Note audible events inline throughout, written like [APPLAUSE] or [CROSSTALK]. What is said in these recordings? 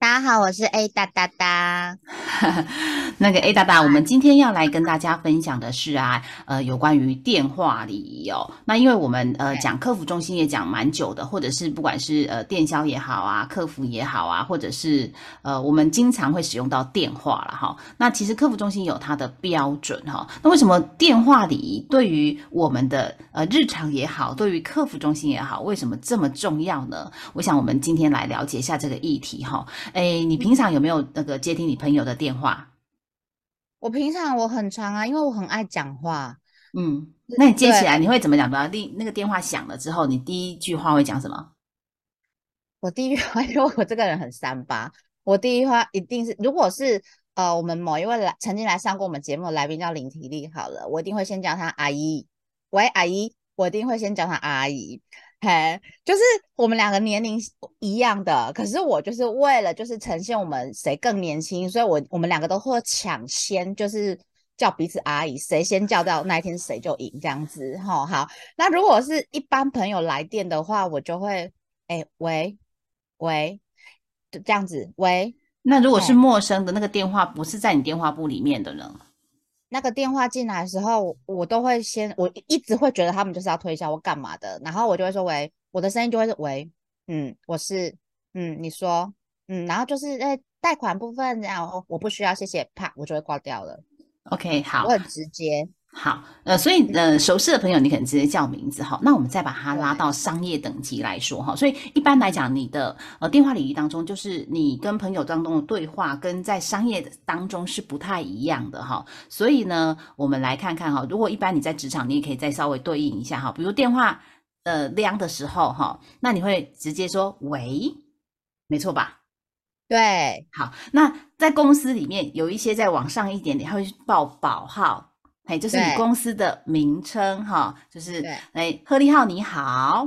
大家好，我是 A 大大大。[LAUGHS] 那个 A 大大，我们今天要来跟大家分享的是啊，呃，有关于电话礼仪哦。那因为我们呃讲客服中心也讲蛮久的，或者是不管是呃电销也好啊，客服也好啊，或者是呃我们经常会使用到电话了哈。那其实客服中心有它的标准哈。那为什么电话礼仪对于我们的呃日常也好，对于客服中心也好，为什么这么重要呢？我想我们今天来了解一下这个议题哈。哎，你平常有没有那个接听你朋友的电话？我平常我很常啊，因为我很爱讲话。嗯，那你接起来你会怎么讲的？第那个电话响了之后，你第一句话会讲什么？我第一句话，[LAUGHS] 因为我这个人很三八，我第一句话一定是，如果是呃，我们某一位来曾经来上过我们节目的来宾叫林体力，好了，我一定会先叫他阿姨。喂，阿姨，我一定会先叫他阿姨。嘿，就是我们两个年龄一样的，可是我就是为了就是呈现我们谁更年轻，所以我我们两个都会抢先就是叫彼此阿姨，谁先叫到那一天谁就赢这样子。哈，好，那如果是一般朋友来电的话，我就会哎喂喂，就这样子喂。那如果是陌生的那个电话，不是在你电话簿里面的呢？那个电话进来的时候，我都会先，我一直会觉得他们就是要推销我干嘛的，然后我就会说喂，我的声音就会是喂，嗯，我是，嗯，你说，嗯，然后就是在贷款部分然后，我不需要，谢谢，啪，我就会挂掉了。OK，好，我很直接。好，呃，所以呃，熟悉的朋友你可能直接叫名字哈。那我们再把它拉到商业等级来说哈。所以一般来讲，你的呃电话礼仪当中，就是你跟朋友当中的对话，跟在商业当中是不太一样的哈。所以呢，我们来看看哈，如果一般你在职场，你也可以再稍微对应一下哈。比如电话呃亮的时候哈，那你会直接说喂，没错吧？对，好。那在公司里面有一些再往上一点点，他会报保号。哎，就是你公司的名称哈，就是哎，贺立浩你好，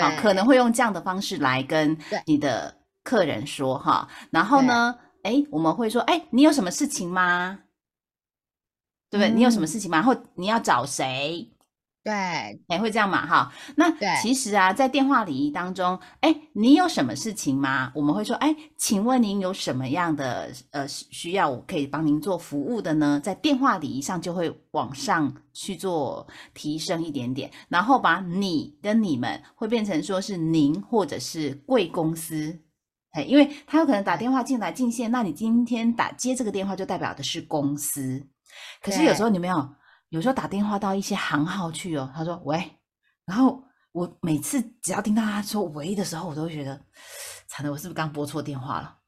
好，可能会用这样的方式来跟你的客人说哈。然后呢，哎，我们会说，哎，你有什么事情吗？对不对？你有什么事情吗？或你要找谁？对，哎，会这样嘛？哈，那其实啊，在电话礼仪当中，哎，你有什么事情吗？我们会说，哎，请问您有什么样的呃需要，我可以帮您做服务的呢？在电话礼仪上就会往上去做提升一点点，然后把你跟你们会变成说是您或者是贵公司，哎，因为他有可能打电话进来进线，那你今天打接这个电话就代表的是公司，可是有时候你没有。有时候打电话到一些行号去哦，他说喂，然后我每次只要听到他说喂的时候，我都会觉得惨了，我是不是刚拨错电话了？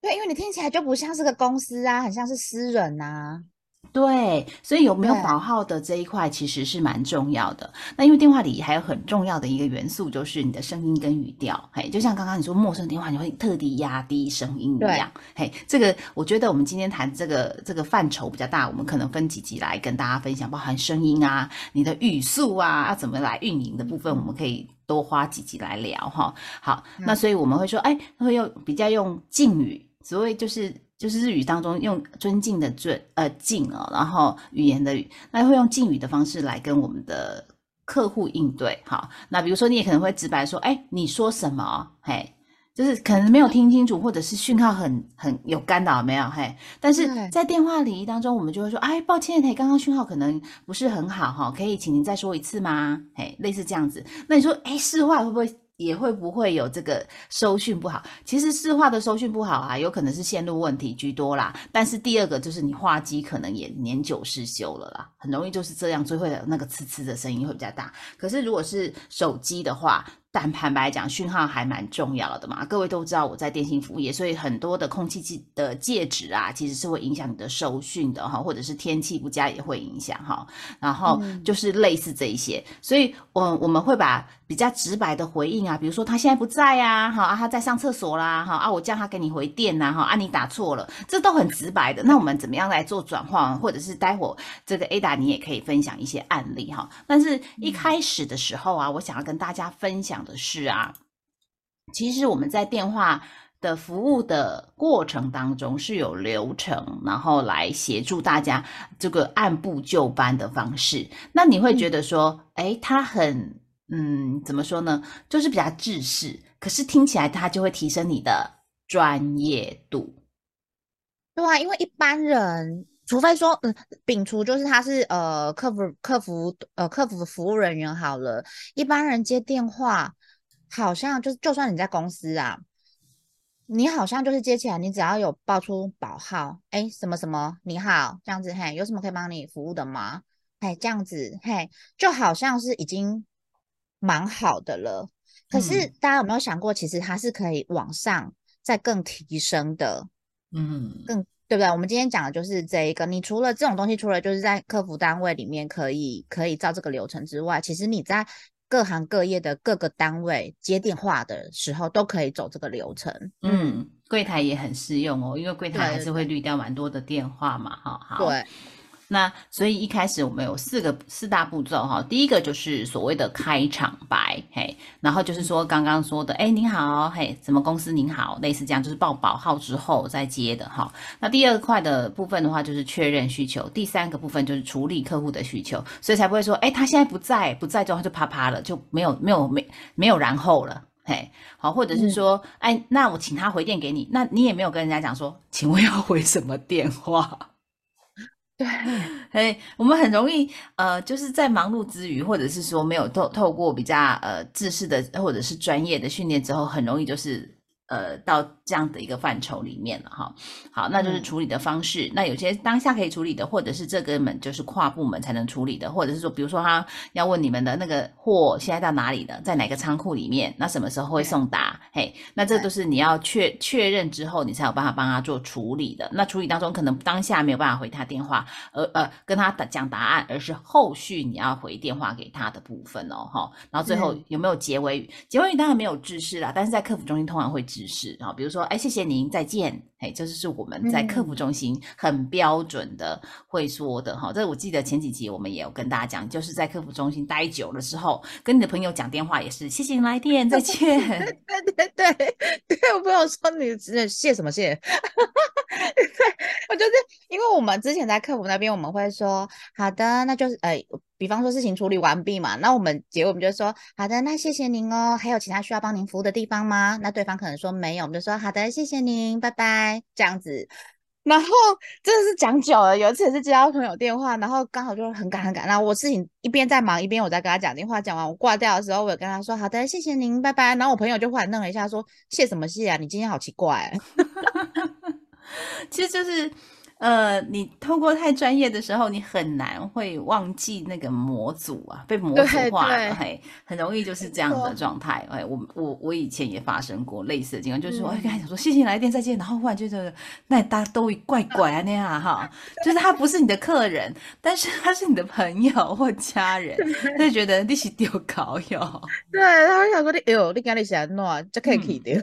对，因为你听起来就不像是个公司啊，很像是私人呐。对，所以有没有保号的这一块其实是蛮重要的。那因为电话里还有很重要的一个元素，就是你的声音跟语调。嘿，就像刚刚你说陌生电话，你会特地压低声音一样。嘿，这个我觉得我们今天谈这个这个范畴比较大，我们可能分几集来跟大家分享，包含声音啊、你的语速啊，要怎么来运营的部分，我们可以多花几集来聊哈。好，那所以我们会说，哎，会用比较用敬语，所谓就是。就是日语当中用尊敬的尊呃敬哦，然后语言的语，那会用敬语的方式来跟我们的客户应对。好，那比如说你也可能会直白说，哎，你说什么？嘿，就是可能没有听清楚，或者是讯号很很有干扰，没有？嘿，但是在电话礼仪当中，我们就会说，哎，抱歉，嘿，刚刚讯号可能不是很好，哈，可以请您再说一次吗？嘿，类似这样子。那你说，哎，市话会不会？也会不会有这个收讯不好？其实市话的收讯不好啊，有可能是线路问题居多啦。但是第二个就是你话机可能也年久失修了啦，很容易就是这样，最会的那个呲呲的声音会比较大。可是如果是手机的话，但坦白讲，讯号还蛮重要的嘛。各位都知道我在电信服务业，所以很多的空气机的介质啊，其实是会影响你的收讯的哈，或者是天气不佳也会影响哈。然后就是类似这一些，所以我我们会把比较直白的回应啊，比如说他现在不在呀，哈啊他在上厕所啦，哈啊我叫他给你回电呐，哈啊你打错了，这都很直白的。那我们怎么样来做转换，或者是待会这个 Ada 你也可以分享一些案例哈。但是一开始的时候啊，我想要跟大家分享。的是啊，其实我们在电话的服务的过程当中是有流程，然后来协助大家这个按部就班的方式。那你会觉得说，哎，他很嗯，怎么说呢？就是比较制式，可是听起来他就会提升你的专业度。对啊，因为一般人。除非说，嗯，摒除就是他是呃客服客服呃客服服务人员好了，一般人接电话好像就是就算你在公司啊，你好像就是接起来，你只要有报出保号，哎，什么什么你好这样子，嘿，有什么可以帮你服务的吗？哎，这样子，嘿，就好像是已经蛮好的了。可是大家有没有想过，其实它是可以往上再更提升的，嗯，更。对不对？我们今天讲的就是这一个。你除了这种东西，除了就是在客服单位里面可以可以照这个流程之外，其实你在各行各业的各个单位接电话的时候，都可以走这个流程。嗯，柜台也很适用哦，因为柜台还是会滤掉蛮多的电话嘛。哈，好。对。那所以一开始我们有四个四大步骤哈，第一个就是所谓的开场白，嘿，然后就是说刚刚说的，哎，您好，嘿，什么公司您好，类似这样，就是报保号之后再接的哈。那第二块的部分的话，就是确认需求，第三个部分就是处理客户的需求，所以才不会说，哎，他现在不在，不在之后就啪啪了，就没有没有没没有然后了，嘿，好，或者是说，哎，那我请他回电给你，那你也没有跟人家讲说，请问要回什么电话？对，[LAUGHS] 哎，我们很容易，呃，就是在忙碌之余，或者是说没有透透过比较呃知识的或者是专业的训练之后，很容易就是。呃，到这样的一个范畴里面了哈。好，那就是处理的方式。那有些当下可以处理的，或者是这个门就是跨部门才能处理的，或者是说，比如说他要问你们的那个货现在到哪里了，在哪个仓库里面，那什么时候会送达？嘿，那这都是你要确确认之后，你才有办法帮他做处理的。那处理当中可能当下没有办法回他电话，而呃跟他讲答案，而是后续你要回电话给他的部分哦，哈。然后最后有没有结尾语？结尾语当然没有知识啦，但是在客服中心通常会知。指示啊，比如说，哎，谢谢您，再见，哎，这就是我们在客服中心很标准的会说的哈。这我记得前几集我们也有跟大家讲，就是在客服中心待久了之后，跟你的朋友讲电话也是，谢谢您来电，再见。[LAUGHS] 对对对对，我朋友说你谢什么谢？[LAUGHS] 对，我就是因为我们之前在客服那边，我们会说好的，那就是呃。比方说事情处理完毕嘛，那我们结果我们就说好的，那谢谢您哦。还有其他需要帮您服务的地方吗？那对方可能说没有，我们就说好的，谢谢您，拜拜，这样子。然后真的是讲久了，有一次也是接到朋友电话，然后刚好就很赶很赶，然后我事情一边在忙，一边我在跟他讲电话，讲完我挂掉的时候，我有跟他说好的，谢谢您，拜拜。然后我朋友就忽然愣了一下，说谢什么谢啊？你今天好奇怪。[LAUGHS] 其实就是。呃，你透过太专业的时候，你很难会忘记那个模组啊，被模组化了，嘿，很容易就是这样的状态。哎，我我我以前也发生过类似的情况，就是说，哎，跟他讲说谢谢来电再见，然后忽然觉得那大家都怪怪啊那样哈，就是他不是你的客人，但是他是你的朋友或家人，他就觉得你是丢搞友，对，他会想说你哎呦，你跟你想弄就可以去丢，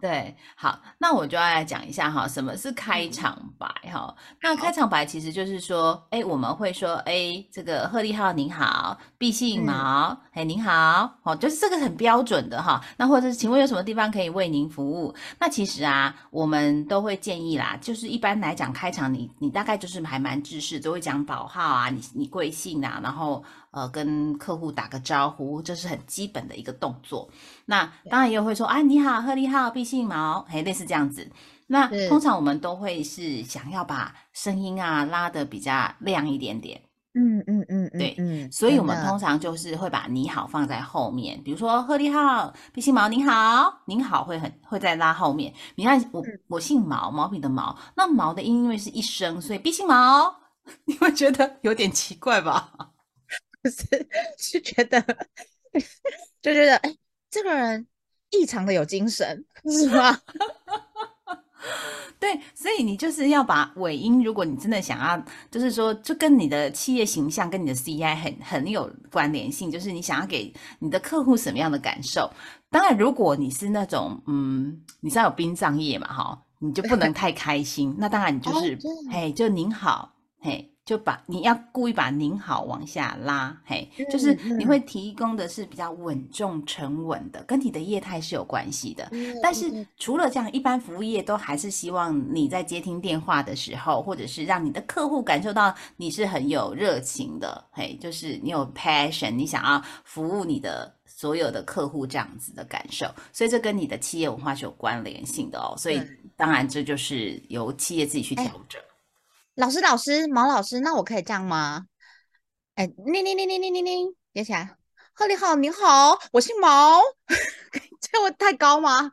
对，好，那我就要来讲一下哈，什么是开场。白哈，那开场白其实就是说，哎，我们会说，哎，这个贺利号您好，毕姓毛，哎，您好，哦，就是这个很标准的哈。那或者是，请问有什么地方可以为您服务？那其实啊，我们都会建议啦，就是一般来讲，开场你你大概就是还蛮知识，都会讲保号啊，你你贵姓啊，然后呃跟客户打个招呼，这是很基本的一个动作。那当然也会说，啊，你好，贺利号，毕姓毛，哎，类似这样子。那通常我们都会是想要把声音啊拉的比较亮一点点，嗯嗯嗯，对，嗯，所以我们通常就是会把你好放在后面，比如说贺利号、毕姓毛，您好，您好会很会在拉后面。你看我我姓毛，毛笔的毛，那毛的音因为是一声，所以毕姓毛，[LAUGHS] 你会觉得有点奇怪吧？[LAUGHS] 是是觉得。[LAUGHS] 就觉得哎，这个人异常的有精神，[LAUGHS] 是吗？对，所以你就是要把尾音，如果你真的想要，就是说，就跟你的企业形象跟你的 CI 很很有关联性，就是你想要给你的客户什么样的感受。当然，如果你是那种，嗯，你知道有殡葬业嘛，哈，你就不能太开心。那当然，你就是，嘿，就您好，嘿。就把你要故意把您好往下拉，嘿，就是你会提供的是比较稳重沉稳的，跟你的业态是有关系的。但是除了这样，一般服务业都还是希望你在接听电话的时候，或者是让你的客户感受到你是很有热情的，嘿，就是你有 passion，你想要服务你的所有的客户这样子的感受。所以这跟你的企业文化是有关联性的哦。所以当然这就是由企业自己去调整。老师，老师，毛老师，那我可以这样吗？哎，铃铃铃铃铃铃铃，接起来。贺你好，你好，我姓毛。[LAUGHS] 这我太高吗？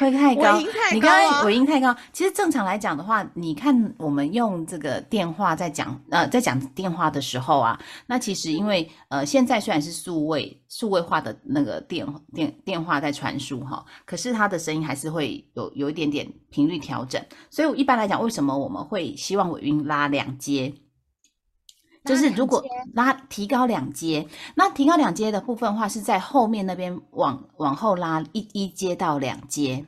会太高，你刚刚尾音太高。其实正常来讲的话，你看我们用这个电话在讲，呃，在讲电话的时候啊，那其实因为呃，现在虽然是数位数位化的那个电电电话在传输哈，可是它的声音还是会有有一点点频率调整。所以我一般来讲，为什么我们会希望尾音拉两阶？就是如果拉提高两阶，那提高两阶的部分的话，是在后面那边往往后拉一一阶到两阶。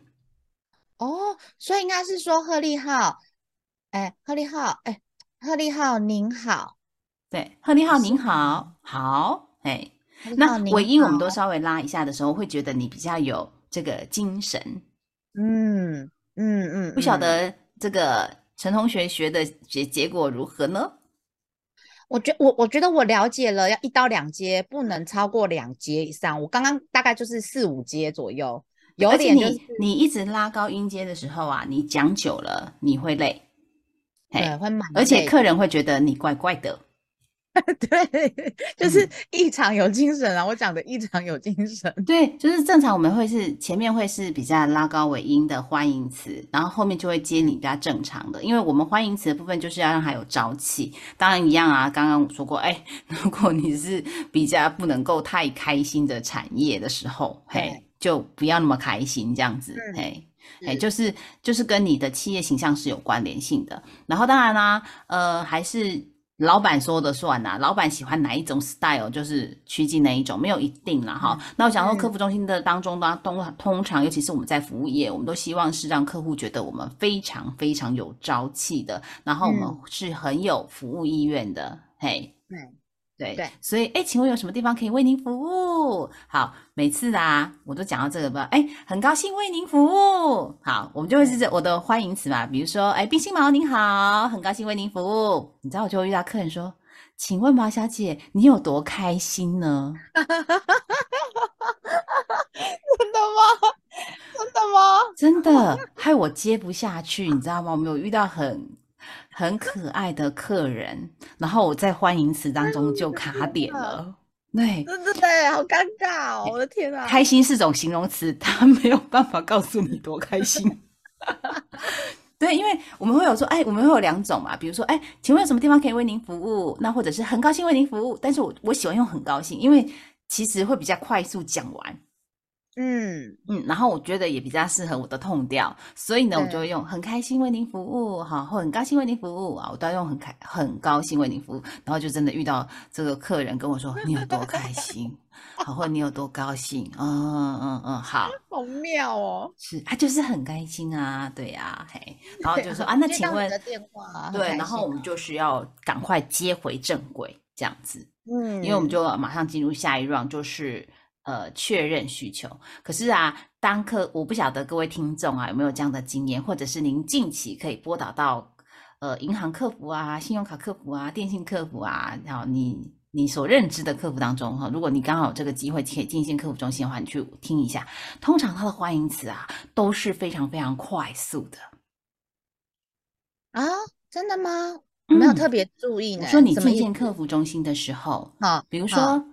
哦，所以应该是说贺利号，哎，贺利号，哎，贺利号您好，对，贺利号您好，好，哎，那尾音我们都稍微拉一下的时候，会觉得你比较有这个精神。嗯嗯嗯，不晓得这个陈同学学的结结果如何呢？我觉我我觉得我了解了，要一到两阶，不能超过两阶以上。我刚刚大概就是四五阶左右，有点你你一直拉高音阶的时候啊，你讲久了你会累，对，会满，而且客人会觉得你怪怪的。[LAUGHS] 对，就是异常有精神啊！我讲的异常有精神。对，就是正常我们会是前面会是比较拉高尾音的欢迎词，然后后面就会接你比较正常的，因为我们欢迎词的部分就是要让它有朝气。当然一样啊，刚刚我说过，哎，[LAUGHS] 如果你是比较不能够太开心的产业的时候，嘿，就不要那么开心这样子，嘿，哎，就是就是跟你的企业形象是有关联性的。然后当然啦，呃，还是。老板说的算呐，老板喜欢哪一种 style 就是趋近哪一种，没有一定啦哈。那我想说，客服中心的当中呢，通通常，尤其是我们在服务业，我们都希望是让客户觉得我们非常非常有朝气的，然后我们是很有服务意愿的，嘿。对对，所以哎，请问有什么地方可以为您服务？好，每次啊，我都讲到这个吧。哎，很高兴为您服务。好，我们就会是这我的欢迎词嘛。比如说，哎，冰心毛您好，很高兴为您服务。你知道，我就会遇到客人说，请问毛小姐，你有多开心呢？真的吗？真的吗？真的，害我接不下去，你知道吗？我们有遇到很。很可爱的客人，然后我在欢迎词当中就卡点了，对，对对对，好尴尬哦，我的天啊！开心是种形容词，他没有办法告诉你多开心。[LAUGHS] 对，因为我们会有说，哎，我们会有两种嘛，比如说，哎，请问有什么地方可以为您服务？那或者是很高兴为您服务，但是我我喜欢用很高兴，因为其实会比较快速讲完。嗯。嗯，然后我觉得也比较适合我的痛调，所以呢，我就会用很开心为您服务，哈，或很高兴为您服务啊，我都要用很开很高兴为您服务，然后就真的遇到这个客人跟我说你有多开心，好，或你有多高兴，嗯嗯嗯，好，[LAUGHS] 好妙哦，是，他就是很开心啊，对呀，嘿，[LAUGHS] 然后就说啊，那请问电话，对，然后我们就是要赶快接回正轨这样子，嗯，因为我们。就马上进入下一 round，就是。呃，确认需求。可是啊，当客我不晓得各位听众啊有没有这样的经验，或者是您近期可以拨打到呃银行客服啊、信用卡客服啊、电信客服啊，然后你你所认知的客服当中哈，如果你刚好有这个机会可以进线客服中心的话，你去听一下。通常它的欢迎词啊都是非常非常快速的啊，真的吗？没有特别注意呢。说你进线客服中心的时候，好，比如说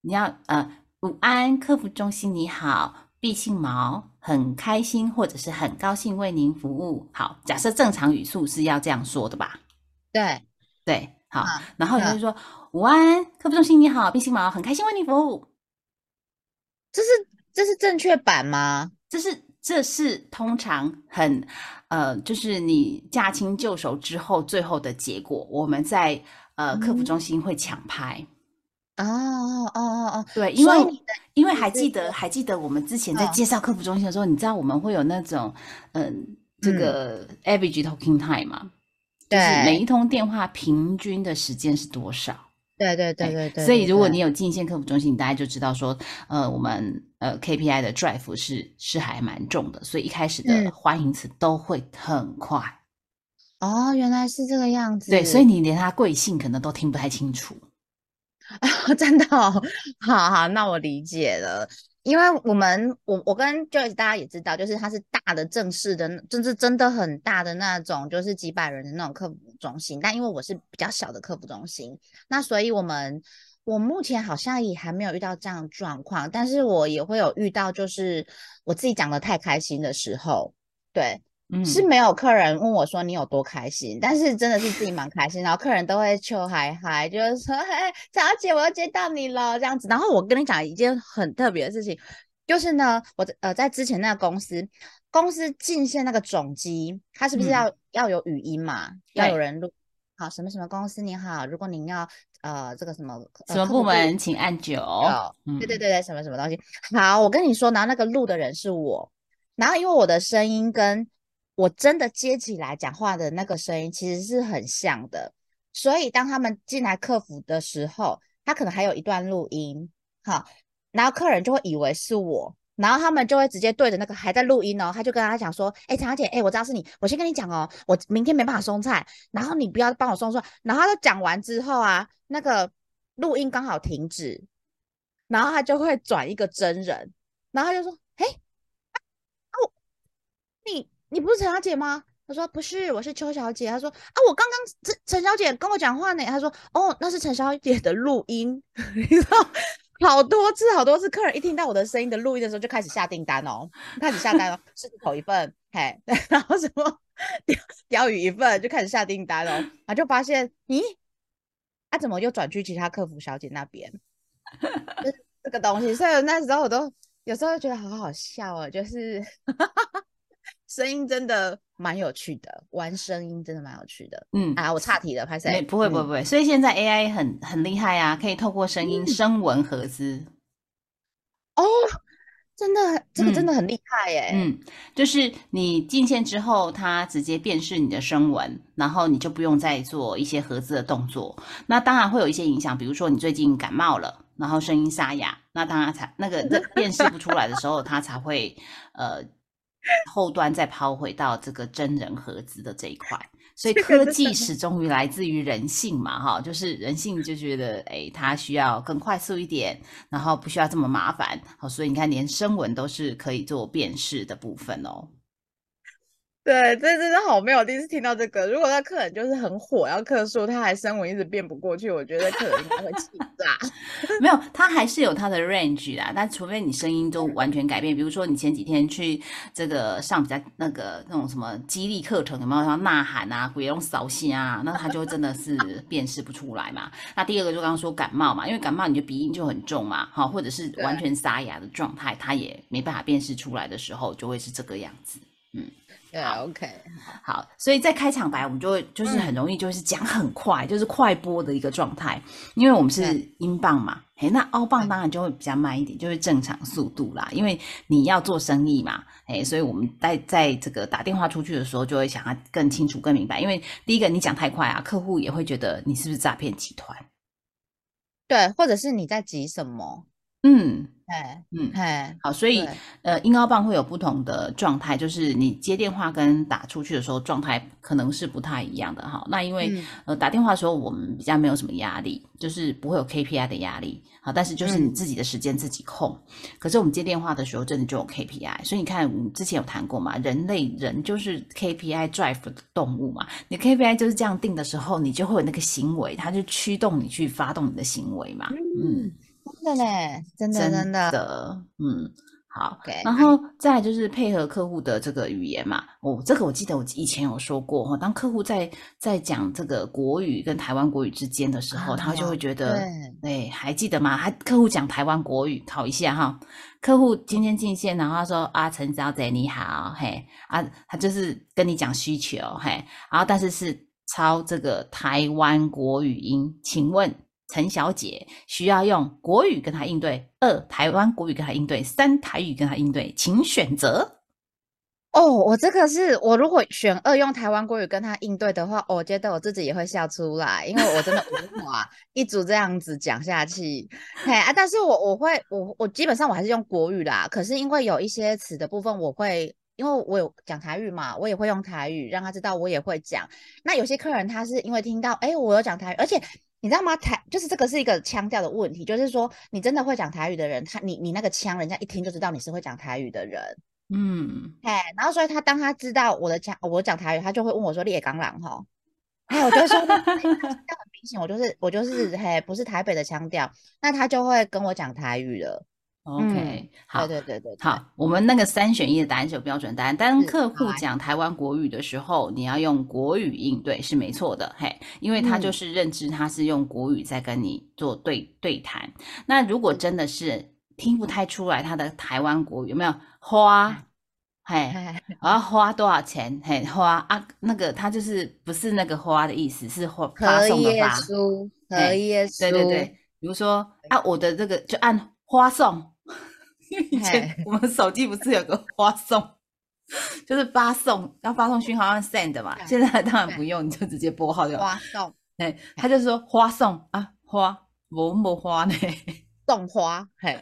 你要呃。午安，客服中心你好，毕姓毛，很开心或者是很高兴为您服务。好，假设正常语速是要这样说的吧？对对，好，然后你就说午安，客服中心你好，毕姓毛，很开心为您服务。这是这是正确版吗？这是这是通常很呃，就是你驾轻就熟之后最后的结果，我们在呃客服中心会抢拍。哦哦哦哦，对，因为因为还记得还记得我们之前在嗯。介绍客服中心的时候，你知道我们会有那种嗯这嗯。个 average talking time 嘛，就是每一通电话平均的时间是多少？对对对哎对对，所以对对如果你有进线客服中心，你大概就知道说，呃，我们呃 KPI 的 drive 是是还蛮重的，所以一开始的嗯。欢迎词都会很快。哦，原来是这个样子，对，所以你连他贵姓可能都听不太清楚。[LAUGHS] 真的哦，[LAUGHS] 好好，那我理解了。因为我们我我跟 Joyce 大家也知道，就是它是大的正式的，就是真的很大的那种，就是几百人的那种客服中心。但因为我是比较小的客服中心，那所以我们我目前好像也还没有遇到这样的状况，但是我也会有遇到，就是我自己讲的太开心的时候，对，嗯，是没有客人问我说你有多开心，但是真的是自己蛮开心，然后客人都会求嗨嗨，就是说，嘿，小姐，我又接到你了这样子。然后我跟你讲一件很特别的事情，就是呢，我在呃在之前那个公司，公司进线那个总机，它是不是嗯要、要有语音嘛？要有人录。好，什么什么公司你好，如果您要呃这个什么呃什么部门请按九。对对对对，什么什么东西。好，我跟你说，然后那个录的人是我，然后因为我的声音跟我真的接起来讲话的那个声音其实是很像的，所以当他们进来客服的时候，他可能还有一段录音，好，然后客人就会以为是我。然后他们就会直接对着那个还在录音哦，他就跟他讲说：“哎，陈小姐，哎，我知道是你，我先跟你讲哦，我明天没办法送菜，然后你不要帮我送送。”然后他都讲完之后啊，那个录音刚好停止，然后他就会转一个真人，然后他就说：“哎，啊我，你你不是陈小姐吗？”他说：“不是，我是邱小姐。”他说：“啊，我刚刚陈陈小姐跟我讲话呢。”他说：“哦，那是陈小姐的录音。[LAUGHS] ”你知道，好多次好多次，客人一听到我的声音的录音的时候，就开始下订单哦，开始下单哦，狮子头一份，嘿，[LAUGHS] 然后什么鲷鲷鱼一份，就开始下订单哦，然后就发现，咦，啊，怎么又转去其他客服小姐那边？就 [LAUGHS] 是这个东西，所以那时候我都有时候觉得好好笑哦，就是声音真的蛮有趣的，玩声音真的蛮有趣的嗯，啊！我岔题了，拍谁？没不会不会嗯不会，所以现在 AI 很很厉害啊，可以透过声音声纹合资。哦，真的很，这个真嗯的很厉害耶！嗯，就是你进线之后，它直接辨识你的声纹，然后你就不用再做一些合资的动作。那当然会有一些影响，比如说你最近感冒了，然后声音沙哑，那当然才那个那辨识不出来的时候，它才会呃后端再抛回到这个真人合资的这一块。所以科技始终于来自于人性嘛，哈，就是人性就觉得，哎，它需要更快速一点，然后不需要这么麻烦，好，所以你看，连声纹都是可以做辨识的部分哦。对，这真的好妙！我第一次听到这个。如果那客人就是很火要客诉，他还声纹一直变不过去，我觉得客人应该会气炸。[LAUGHS] 没有，他还是有他的 range 啦，但除非你声音都完全改变，比如说你前几天去这个上比较那个那种什么激励课程，有没有像呐喊啊、鬼用扫心啊，那他就真的是辨识不出来嘛。那第二个就刚刚说感冒嘛，因为感冒你就鼻音就很重嘛，好，或者是完全沙哑的状态，他也没办法辨识出来的时候，就会是这个样子。对，OK，好，所以在开场白我们就会就是很容易就是讲很快，就是快播的一个状态，因为我们是英镑嘛，诶，那澳镑当然就会比较慢一点，就是正常速度啦，因为你要做生意嘛，诶，所以我们在在这个打电话出去的时候，就会想要更清楚、更明白，因为第一个你讲太快啊，客户也会觉得你是不是诈骗集团，对，或者是你在急什么？嗯哎嗯。哎，好，所以呃，英澳棒会有不同的状态，就是你接电话跟打出去的时候状态可能是不太一样的哈。那因为、嗯呃打电话的时候我们比较没有什么压力，就是不会有 KPI 的压力，好，但是就是你嗯自己的时间自己控。可是我们接电话的时候真的就有 KPI，所以你看我们之前有谈过嘛，人类人就是 KPI drive 的动物嘛，你 KPI 就是这样定的时候，你就会有那个行为，它就驱动你去发动你的行为嘛，嗯真的嘞，真的真的，的，嗯，好然后再来就是配合客户的这个语言嘛。哦，这个我记得我以前有说过哈，当客户在在讲这个国语跟台湾国语之间的时候，他就会觉得，对，还记得吗？他客户讲台湾国语，考一下哈。客户今天进线，然后他说啊，陈小姐你好，嘿啊，他就是跟你讲需求，嘿，然后但是是抄这个台湾国语音，请问陈小姐需要用国语跟他应对，二台湾国语跟他应对，三台语跟他应对，请选择。哦，我这个是我如果选二用台湾国语跟他应对的话，我觉得我自己也会笑出来，因为我真的无法一直这样子讲下去。嘿啊，但是我我会我我基本上我还是用国语啦，可是因为有一些词的部分我会。因为我有讲台语嘛，我也会用台语让他知道我也会讲。那有些客人他是因为听到，哎，我有讲台语，而且你知道吗？台就是这个是一个腔调的问题，就是说你真的会讲台语的人，他你你那个腔，人家一听就知道你是会讲台语的人。嗯，哎，然后所以他当他知道我的腔我讲台语，他就会问我说：“你也港朗哈？[LAUGHS] ”哎，我就说：“那很明显，我就是我就是嘿，不是台北的腔调。”那他就会跟我讲台语了。OK，、好，对对对对，对好，我们那个三选一的答案是有标准答案。当客户讲台湾国语的时候，你要用国语应对是没错的，嘿，因为他就嗯是认知他是用国语在跟你做对对谈。那如果真的是听不太出来他的台湾国语有没有花，嘿，哎我要花多少钱？嘿，花啊，那个他就是不是那个花的意思，是花发荷叶送的发。酥，荷哎叶酥，对对对，比如说啊，我的这个就按花送，[LAUGHS] 因为以前我们手机不是有个花送，[LAUGHS] 就是发送要发送讯号要 send 嘛，对。现在当然不用，你就直接拨号就好。花送。哎，他就说花送啊，花我没花呢。送花，嘿，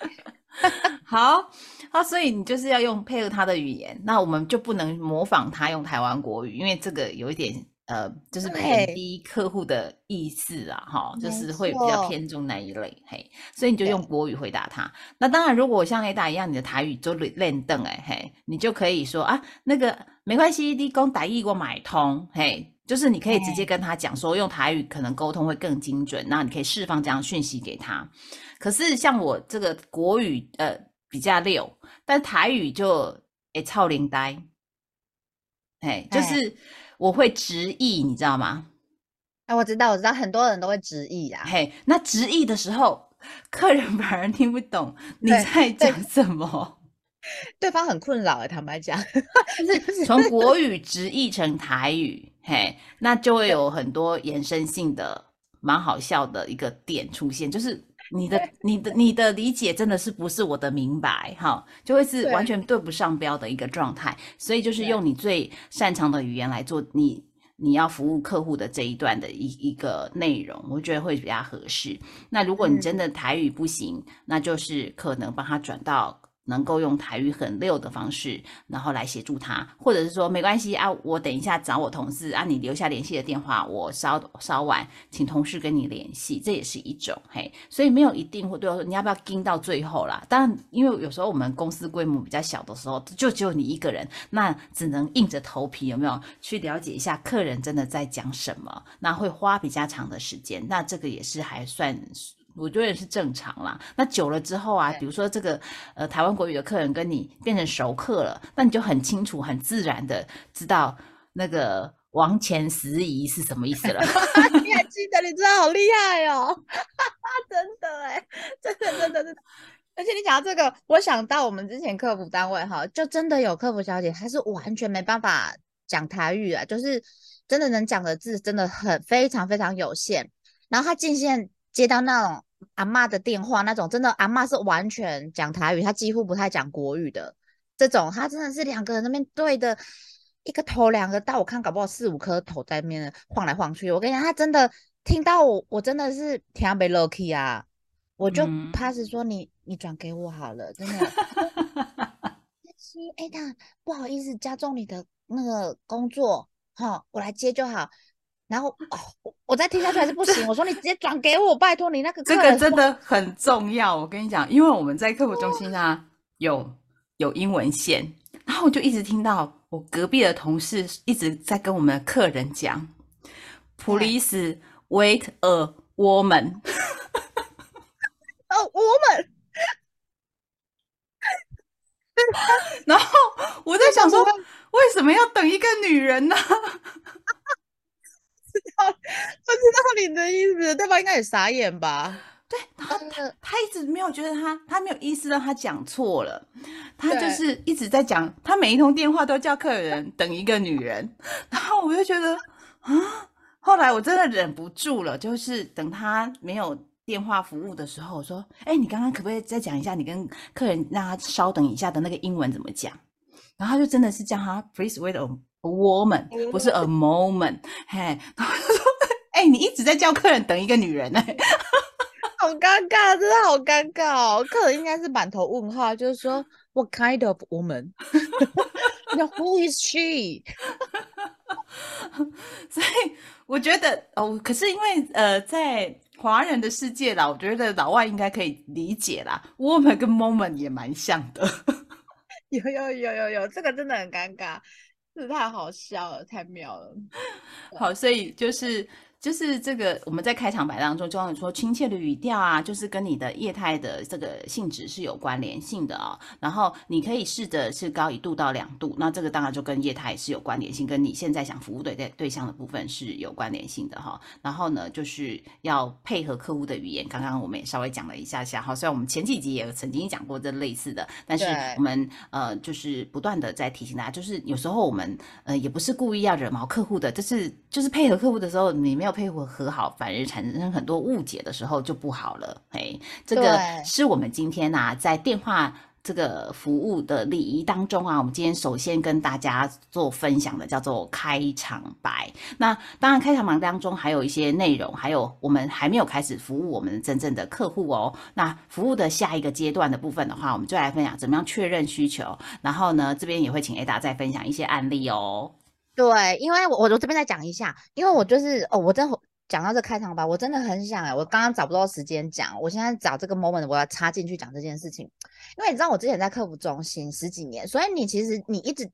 [LAUGHS] 好，好，所以你就是要用配合他的语言，那我们就不能模仿他用台湾国语，因为这个有一点呃，就是贬对低客户的意思啊，哈，就是会比较偏重那一类，嘿，所以你就用国语回答他。那当然，如果像 Ada 一样，你的台语就练凳哎，嘿，你就可以说啊，那个没关系，你讲台语我买通，嘿。就是你可以直接跟他讲说，用台语可能沟通会更精准，那你可以释放这样讯息给他。可是像我这个国语呃比较溜，但台语就诶超灵呆，哎，就哎是我会直译，你知道吗？啊，我知道我知道，很多人都会直译啊，嘿，那直译的时候，客人反而听不懂你在对讲什么，对方很困扰哎，坦白讲，[LAUGHS] 就是从国语直译成台语，嘿，那就会有很多延伸性的、蛮好笑的一个点出现，就是你的、你的、你的理解真的是不是我的明白，哈，就会是完全对不上标的一个状态，所以就是用你最擅长的语言来做你。你要服务客户的这一段的一一个内容，我觉得会比较合适。那如果你嗯真的台语不行，那就是可能帮他转到能够用台语很溜的方式，然后来协助他，或者是说没关系啊，我等一下找我同事啊，你留下联系的电话，我稍稍晚请同事跟你联系，这也是一种嘿，所以没有一定会对我说你要不要盯到最后啦。当然，因为有时候我们公司规模比较小的时候，就只有你一个人，那只能硬着头皮有没有去了解一下客人真的在讲什么，那会花比较长的时间，那这个也是还算。我觉得是正常啦。那久了之后啊，比如说这个呃台湾国语的客人跟你变成熟客了，那你就很清楚、很自然的知道那个王前十仪是什么意思了。[LAUGHS] 你还记得？你真的好厉害哦！[LAUGHS] 真的哎，真的真的真的。而且你讲到这个，我想到我们之前客服单位哈，就真的有客服小姐，她是完全没办法讲台语啊，就是真的能讲的字真的很非常非常有限。然后她进线接到那种阿嬷的电话，那种真的阿嬷是完全讲台语，她几乎不太讲国语的这种，她真的是两个人那边对的。一个头两个大，我看搞不好四五颗头在那边晃来晃去。我跟你讲，她真的听到我，我真的是天被 lucky 啊！我就嗯 pass 说你你转给我好了，真的。[LAUGHS] 是哎，那不好意思，加重你的那个工作，哈，我来接就好。然后 [LAUGHS] 哦，我我再听下去还是不行，我说你直接转给我，拜托你那个这个真的很重要，我跟你讲，因为我们在客服中心啊有有英文线，然后我就一直听到我隔壁的同事一直在跟我们的客人讲，Please wait [LAUGHS] a woman。然后我在想说，为什么要等一个女人呢？[LAUGHS] 不知道，不知道你的意思，对方应该也傻眼吧？对，然后他他一直没有觉得他他没有意识到他讲错了，他就是一直在讲，他每一通电话都叫客人等一个女人，[LAUGHS] 然后我就觉得啊，后来我真的忍不住了，就是等他没有电话服务的时候，我说，哎，你刚刚可不可以再讲一下你跟客人让他稍等一下的那个英文怎么讲？然后他就真的是叫他 please wait a woman，不是 a moment，嘿，然后就说，哎，你一直在叫客人等一个女人呢。好尴尬，真的好尴尬哦！客人应该是满头问号，就是说 What kind of woman？[LAUGHS] 那 Who is she？[LAUGHS] 所以我觉得哦，可是因为呃，在华人的世界啦，我觉得老外应该可以理解啦。Woman 跟 Moment 也蛮像的。[LAUGHS] 有有有有有，这个真的很尴尬，这太好笑了，太妙了。好，所以就是。就是这个，我们在开场白当中，就像你说亲切的语调啊，就是跟你的业态的这个性质是有关联性的啊。然后你可以试着是高一度到两度，那这个当然就跟业态是有关联性，跟你现在想服务对对对象的部分是有关联性的哈。然后呢，就是要配合客户的语言，刚刚我们也稍微讲了一下下哈。虽然我们前几集也曾经讲过这类似的，但是我们呃就是不断的在提醒大家，就是有时候我们呃也不是故意要惹毛客户的，就是就是配合客户的时候，你没有。要配合和好，反而产生很多误解的时候就不好了。哎，这个是我们今天呐在电话这个服务的礼仪当中啊，我们今天首先跟大家做分享的叫做开场白。那当然，开场白当中还有一些内容，还有我们还没有开始服务我们真正的客户哦。那服务的下一个阶段的部分的话，我们就来分享怎么样确认需求。然后呢，这边也会请 Ada 再分享一些案例哦。对，因为我我这边再讲一下，因为我就是哦，我真讲到这开场吧，我真的很想哎，我刚刚找不到时间讲，我现在找这个 moment，我要插进去讲这件事情，因为你知道我之前在客服中心十几年，所以你其实你一直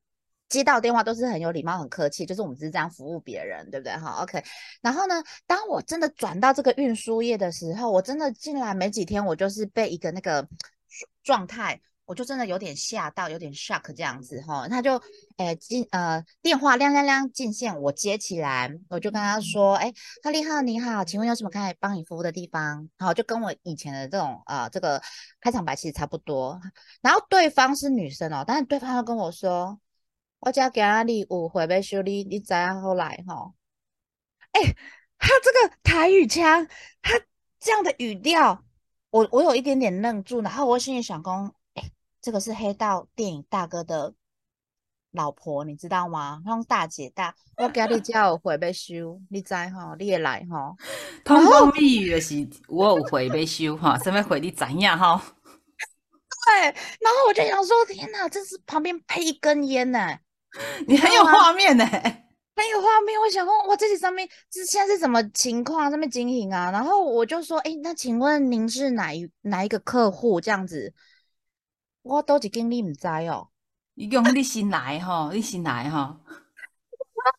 接到电话都是很有礼貌、很客气，就是我们只是这样服务别人，对不对？好，OK。然后呢，当我真的转到这个运输业的时候，我真的进来没几天，我就是被一个那个状态。我就真的有点吓到，有点 shock 这样子哈，他就诶进呃电话亮亮亮进线，我接起来，我就跟他说，哎，哈利哈你好，请问有什么可以帮你服务的地方？好，就跟我以前的这种呃这个开场白其实差不多。然后对方是女生哦，但是对方又跟我说，我家给阿你五回被修理，你怎样后来哈？哎，他这个台语腔，他这样的语调，我我有一点点愣住，然后我心里想讲。这个是黑道电影大哥的老婆，你知道吗？那种大姐大，我给你叫有回被收，你知哈？你也来哈？通风密语的是，我有回被收哈，什么回你怎样哈？[LAUGHS] 对，然后我就想说，天哪，这是旁边配一根烟呢，[LAUGHS] 你很有画面呢，很有画面。我想问，哇，这些上面这现在是什么情况？上面经营啊？然后我就说，哎，那请问您是哪一哪一个客户？这样子。我都是经你唔知哦，你讲你新来哈，你新来哈，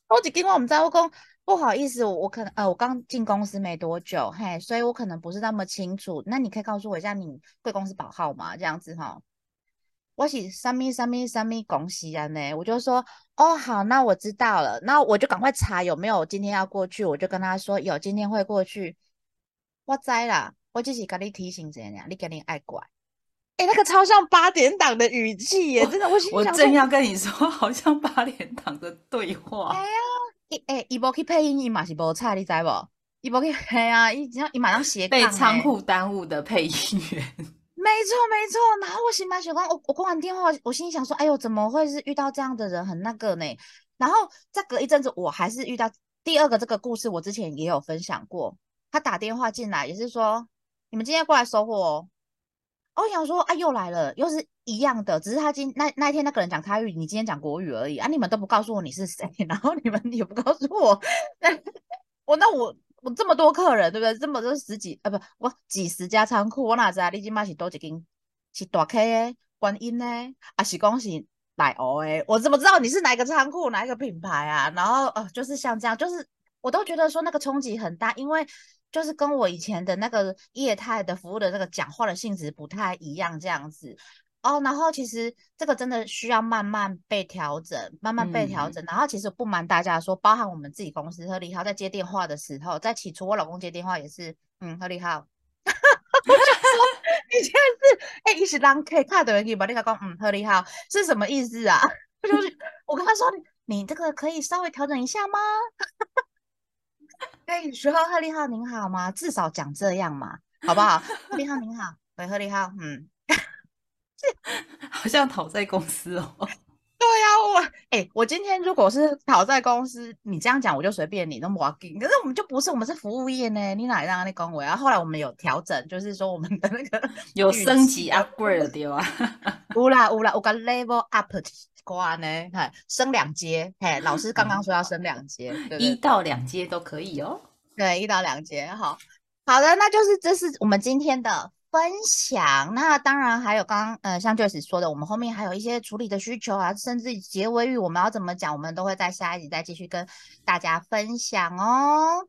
我是经理我唔知，我讲不好意思，我我可能呃我刚进公司没多久，嘿，所以我可能不是那么清楚。那你可以告诉我一下你贵公司保号吗？这样子哈，我是三咪三咪三咪恭喜啊呢，我就说哦好，那我知道了，那我就赶快查有没有今天要过去，我就跟他说有今天会过去。我知啦，我只是跟你提醒一下，你肯定爱怪。哎，那个超像八点档的语气耶，真的，我我正要跟你说，好像八点档的对话。哎呀，一哎，一波去配音，伊嘛是无差，你知不？一波去，哎呀，伊只要伊马上斜被仓库耽误的配音员。[LAUGHS] 没错没错，然后我心满血光，我我挂完电话，我心里想说，哎呦，怎么会是遇到这样的人，很那个呢？然后再隔一阵子，我还是遇到第二个这个故事，我之前也有分享过，他打电话进来，也是说，你们今天过来收货哦。我想说，啊，又来了，又是一样的，只是他今那那一天那个人讲台语，你今天讲国语而已啊！你们都不告诉我你是谁，[LAUGHS] 然后你们也不告诉我，那我那我我这么多客人，对不对？这么多十几啊，不，我几十家仓库，我哪知道你今麦是多几间是大 K 的观音呢？啊，是恭喜奶欧诶，我怎么知道你是哪一个仓库哪一个品牌啊？然后呃，就是像这样，就是我都觉得说那个冲击很大，因为。就是跟我以前的那个业态的服务的那个讲话的性质不太一样，这样子，哦，然后其实这个真的需要慢慢被调整，慢慢被调嗯整。然后其实不瞒大家说，包含我们自己公司贺利号在接电话的时候，在起初我老公接电话也是，嗯，贺利号。[LAUGHS] 我就说你现在是哎，一时让 K 看的人可以把那个讲，嗯，贺利号是什么意思啊？[LAUGHS] 就是我跟他说，你你这个可以稍微调整一下吗？可以说贺利浩您好吗？至少讲这样嘛，好不好？贺利浩您好，[LAUGHS] 喂，贺利浩，嗯。[LAUGHS] 好像讨债公司哦。我哎、我今天如果是讨债公司，你这样讲我就随便你，都我给。可是我们就不是，我们是服务业呢，你哪里让你讲我呀？后来我们有调整，就是说我们的那个 [LAUGHS] 有升级 upgrade 了对吧？有 [LAUGHS] 啦有啦，我个 level up 挂呢，嘿，升两阶，嘿，老师刚刚说要升两阶，对？一到两阶都可以哦。对，一到两阶，好好的，那就是这是我们今天的分享，那当然还有刚呃像 Joys 说的，我们后面还有一些处理的需求啊，甚至结尾语我们要怎么讲，我们都会在下一集再继续跟大家分享哦。